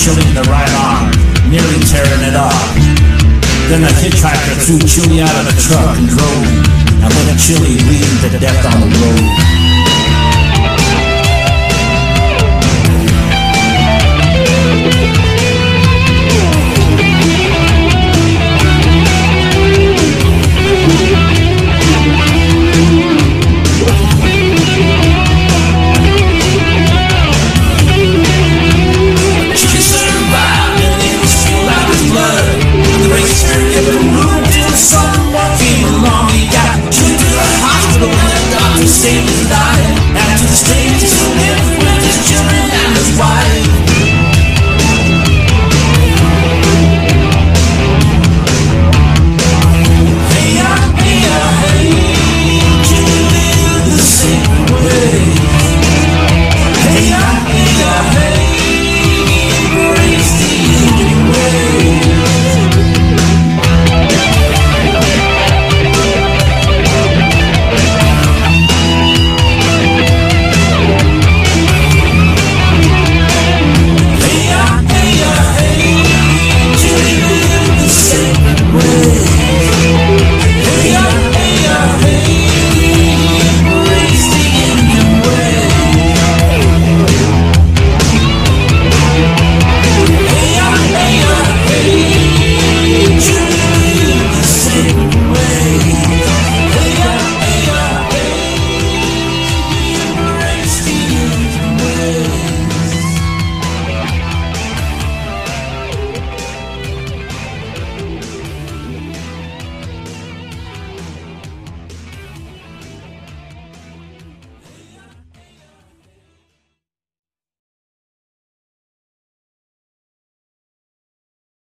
marshaling the right arm, nearly tearing it off. Then a hitchhiker threw Chili out of the truck and drove, and let Chili lead to death on the road.